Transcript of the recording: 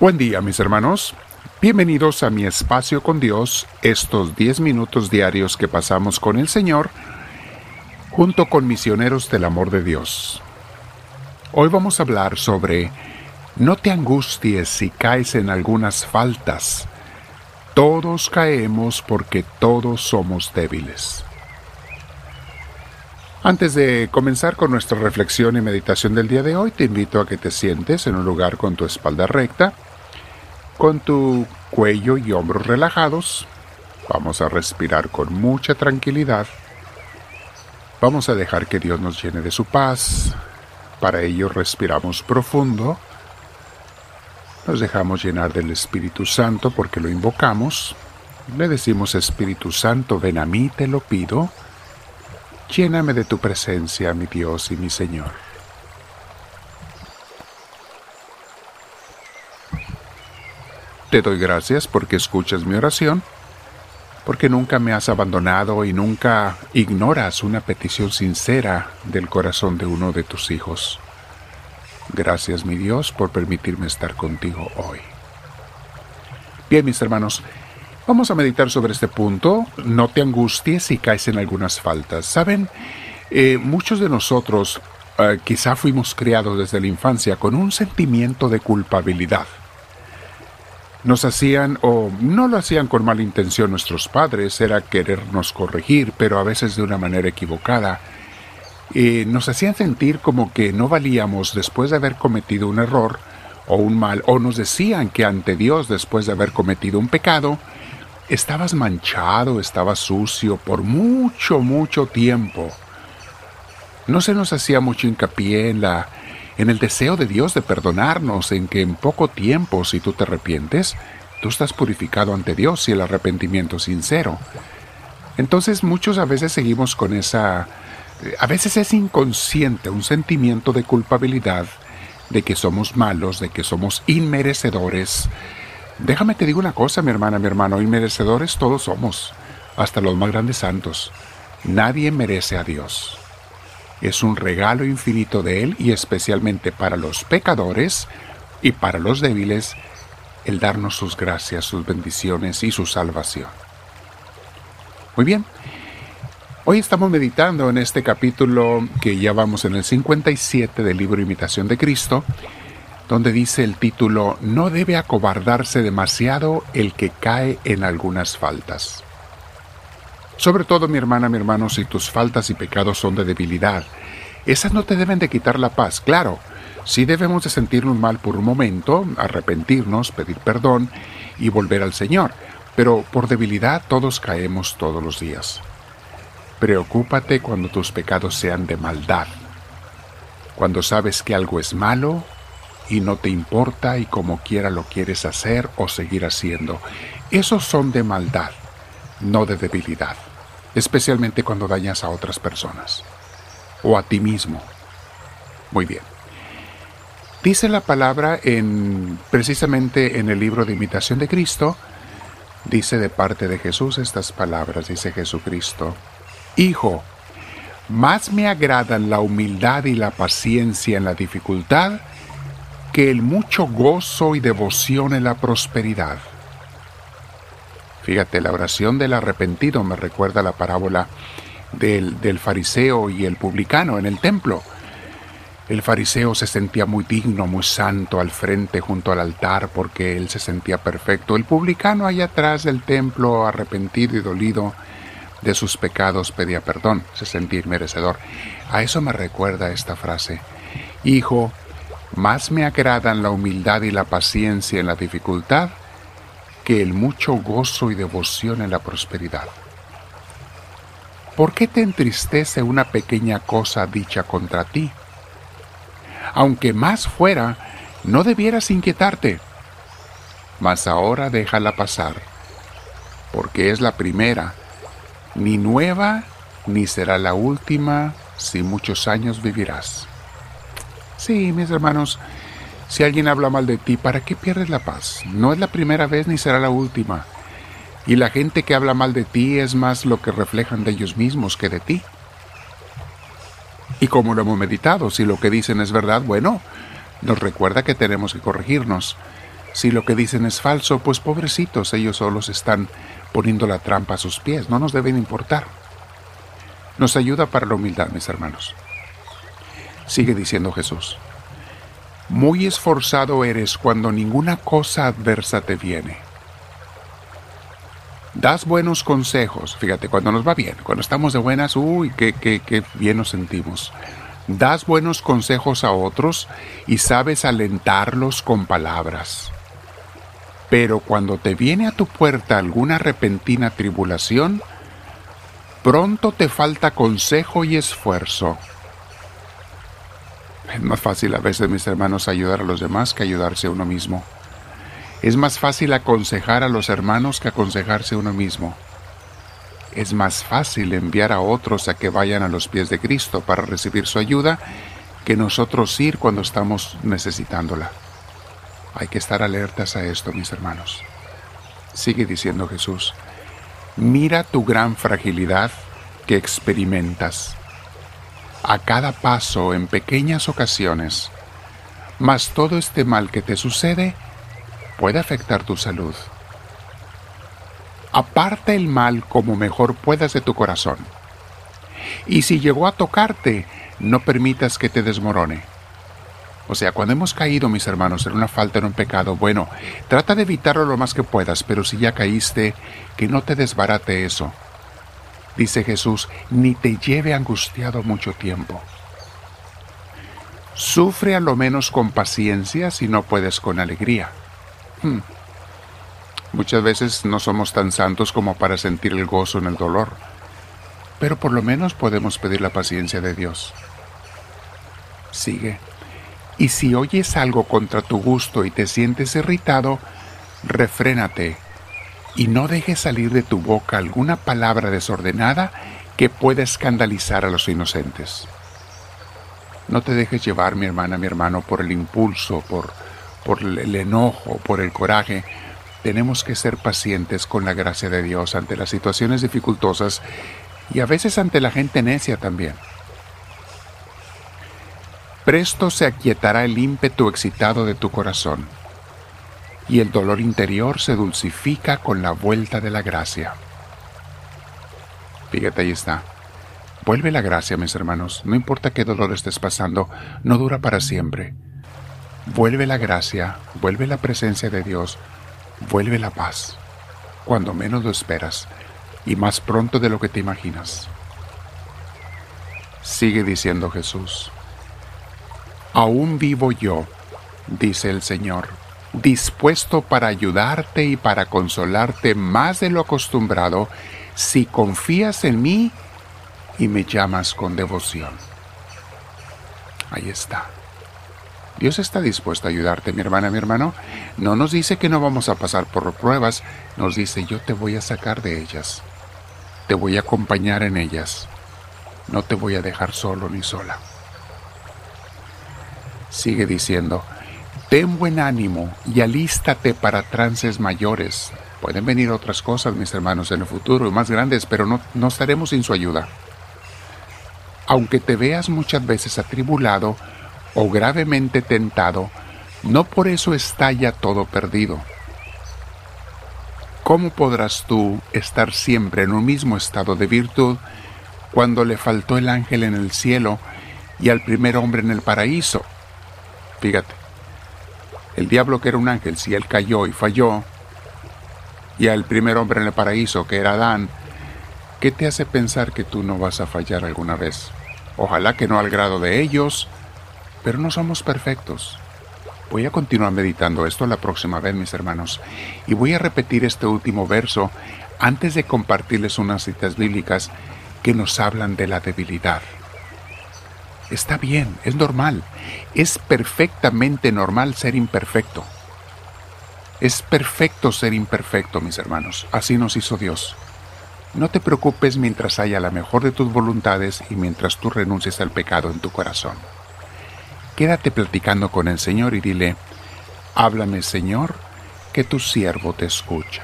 Buen día mis hermanos, bienvenidos a mi espacio con Dios, estos 10 minutos diarios que pasamos con el Señor junto con misioneros del amor de Dios. Hoy vamos a hablar sobre no te angusties si caes en algunas faltas. Todos caemos porque todos somos débiles. Antes de comenzar con nuestra reflexión y meditación del día de hoy, te invito a que te sientes en un lugar con tu espalda recta, con tu cuello y hombros relajados, vamos a respirar con mucha tranquilidad. Vamos a dejar que Dios nos llene de su paz. Para ello respiramos profundo. Nos dejamos llenar del Espíritu Santo porque lo invocamos. Le decimos Espíritu Santo, ven a mí, te lo pido. Lléname de tu presencia, mi Dios y mi Señor. Te doy gracias porque escuchas mi oración, porque nunca me has abandonado y nunca ignoras una petición sincera del corazón de uno de tus hijos. Gracias, mi Dios, por permitirme estar contigo hoy. Bien, mis hermanos, vamos a meditar sobre este punto. No te angusties si caes en algunas faltas. Saben, eh, muchos de nosotros eh, quizá fuimos criados desde la infancia con un sentimiento de culpabilidad nos hacían, o no lo hacían con mala intención nuestros padres, era querernos corregir, pero a veces de una manera equivocada. y nos hacían sentir como que no valíamos después de haber cometido un error o un mal, o nos decían que ante Dios después de haber cometido un pecado, estabas manchado, estabas sucio por mucho, mucho tiempo. No se nos hacía mucho hincapié en la en el deseo de Dios de perdonarnos, en que en poco tiempo, si tú te arrepientes, tú estás purificado ante Dios y el arrepentimiento sincero. Entonces muchos a veces seguimos con esa, a veces es inconsciente un sentimiento de culpabilidad, de que somos malos, de que somos inmerecedores. Déjame te digo una cosa, mi hermana, mi hermano, inmerecedores todos somos, hasta los más grandes santos. Nadie merece a Dios es un regalo infinito de Él y especialmente para los pecadores y para los débiles, el darnos sus gracias, sus bendiciones y su salvación. Muy bien, hoy estamos meditando en este capítulo que ya vamos en el 57 del libro Imitación de Cristo, donde dice el título, No debe acobardarse demasiado el que cae en algunas faltas. Sobre todo, mi hermana, mi hermano, si tus faltas y pecados son de debilidad, esas no te deben de quitar la paz. Claro, sí debemos de sentirnos mal por un momento, arrepentirnos, pedir perdón y volver al Señor, pero por debilidad todos caemos todos los días. Preocúpate cuando tus pecados sean de maldad, cuando sabes que algo es malo y no te importa y como quiera lo quieres hacer o seguir haciendo. Esos son de maldad, no de debilidad especialmente cuando dañas a otras personas o a ti mismo. Muy bien. Dice la palabra en precisamente en el libro de Imitación de Cristo, dice de parte de Jesús estas palabras, dice Jesucristo, Hijo, más me agradan la humildad y la paciencia en la dificultad que el mucho gozo y devoción en la prosperidad. Fíjate, la oración del arrepentido me recuerda la parábola del, fariseo y el publicano en el templo. El fariseo se sentía muy digno, muy santo al frente junto al altar porque él se sentía perfecto. El publicano allá atrás del templo, arrepentido y dolido de sus pecados, pedía perdón, se sentía merecedor. A eso me recuerda esta frase. Hijo, más me agradan la humildad y la paciencia en la dificultad que el mucho gozo y devoción en la prosperidad. ¿Por qué te entristece una pequeña cosa dicha contra ti? Aunque más fuera, no debieras inquietarte. Mas ahora déjala pasar, porque es la primera, ni nueva ni será la última, si muchos años vivirás. Sí, mis hermanos, si alguien habla mal de ti, ¿para qué pierdes la paz? No es la primera vez ni será la última. Y la gente que habla mal de ti es más lo que reflejan de ellos mismos que de ti. Y como lo hemos meditado, si lo que dicen es verdad, bueno, nos recuerda que tenemos que corregirnos. Si lo que dicen es falso, pues pobrecitos, ellos solos están poniendo la trampa a sus pies, no nos deben importar. Nos ayuda para la humildad, mis hermanos. Sigue diciendo Jesús. Muy esforzado eres cuando ninguna cosa adversa te viene. Das buenos consejos, fíjate, cuando nos va bien, cuando estamos de buenas, uy, qué, bien nos sentimos. Das buenos consejos a otros y sabes alentarlos con palabras. Pero cuando te viene a tu puerta alguna repentina tribulación, pronto te falta consejo y esfuerzo. Es más fácil a veces, mis hermanos, ayudar a los demás que ayudarse a uno mismo. Es más fácil aconsejar a los hermanos que aconsejarse a uno mismo. Es más fácil enviar a otros a que vayan a los pies de Cristo para recibir su ayuda que nosotros ir cuando estamos necesitándola. Hay que estar alertas a esto, mis hermanos. Sigue diciendo Jesús, mira tu gran fragilidad que experimentas a cada paso en pequeñas ocasiones, mas todo este mal que te sucede puede afectar tu salud. Aparta el mal como mejor puedas de tu corazón. Y si llegó a tocarte, no permitas que te desmorone. O sea, cuando hemos caído, mis hermanos, en una falta, en un pecado, bueno, trata de evitarlo lo más que puedas, pero si ya caíste, que no te desbarate eso. Dice Jesús, ni te lleve angustiado mucho tiempo. Sufre a lo menos con paciencia si no puedes con alegría. Hmm. Muchas veces no somos tan santos como para sentir el gozo en el dolor, pero por lo menos podemos pedir la paciencia de Dios. Sigue. Y si oyes algo contra tu gusto y te sientes irritado, refrénate y no dejes salir de tu boca alguna palabra desordenada que pueda escandalizar a los inocentes. No te dejes llevar, mi hermana, mi hermano, por el impulso, por, por el enojo, por el coraje. Tenemos que ser pacientes con la gracia de Dios ante las situaciones dificultosas y a veces ante la gente necia también. Presto se aquietará el ímpetu excitado de tu corazón, y el dolor interior se dulcifica con la vuelta de la gracia. Fíjate, ahí está. Vuelve la gracia, mis hermanos. No importa qué dolor estés pasando, no dura para siempre. Vuelve la gracia, vuelve la presencia de Dios, vuelve la paz, cuando menos lo esperas y más pronto de lo que te imaginas. Sigue diciendo Jesús. Aún vivo yo, dice el Señor, dispuesto para ayudarte y para consolarte más de lo acostumbrado si confías en mí y me llamas con devoción. Ahí está. Dios está dispuesto a ayudarte, mi hermana, mi hermano. No nos dice que no vamos a pasar por pruebas, nos dice yo te voy a sacar de ellas. Te voy a acompañar en ellas. No te voy a dejar solo ni sola sigue diciendo, ten buen ánimo y alístate para trances mayores. Pueden venir otras cosas, mis hermanos, en el futuro, más grandes, pero no, no estaremos sin su ayuda. Aunque te veas muchas veces atribulado o gravemente tentado, no por eso está ya todo perdido. ¿Cómo podrás tú estar siempre en un mismo estado de virtud cuando le faltó el ángel en el cielo y al primer hombre en el paraíso? Fíjate, el diablo que era un ángel, si él cayó y falló, y al primer hombre en el paraíso, que era Adán, ¿qué te hace pensar que tú no vas a fallar alguna vez? Ojalá que no al grado de ellos, pero no somos perfectos. Voy a continuar meditando esto la próxima vez, mis hermanos, y voy a repetir este último verso antes de compartirles unas citas bíblicas que nos hablan de la debilidad. Está bien, es normal. Es perfectamente normal ser imperfecto. Es perfecto ser imperfecto, mis hermanos. Así nos hizo Dios. No te preocupes mientras haya la mejor de tus voluntades y mientras tú renuncies al pecado en tu corazón. Quédate platicando con el Señor y dile, háblame Señor, que tu siervo te escucha.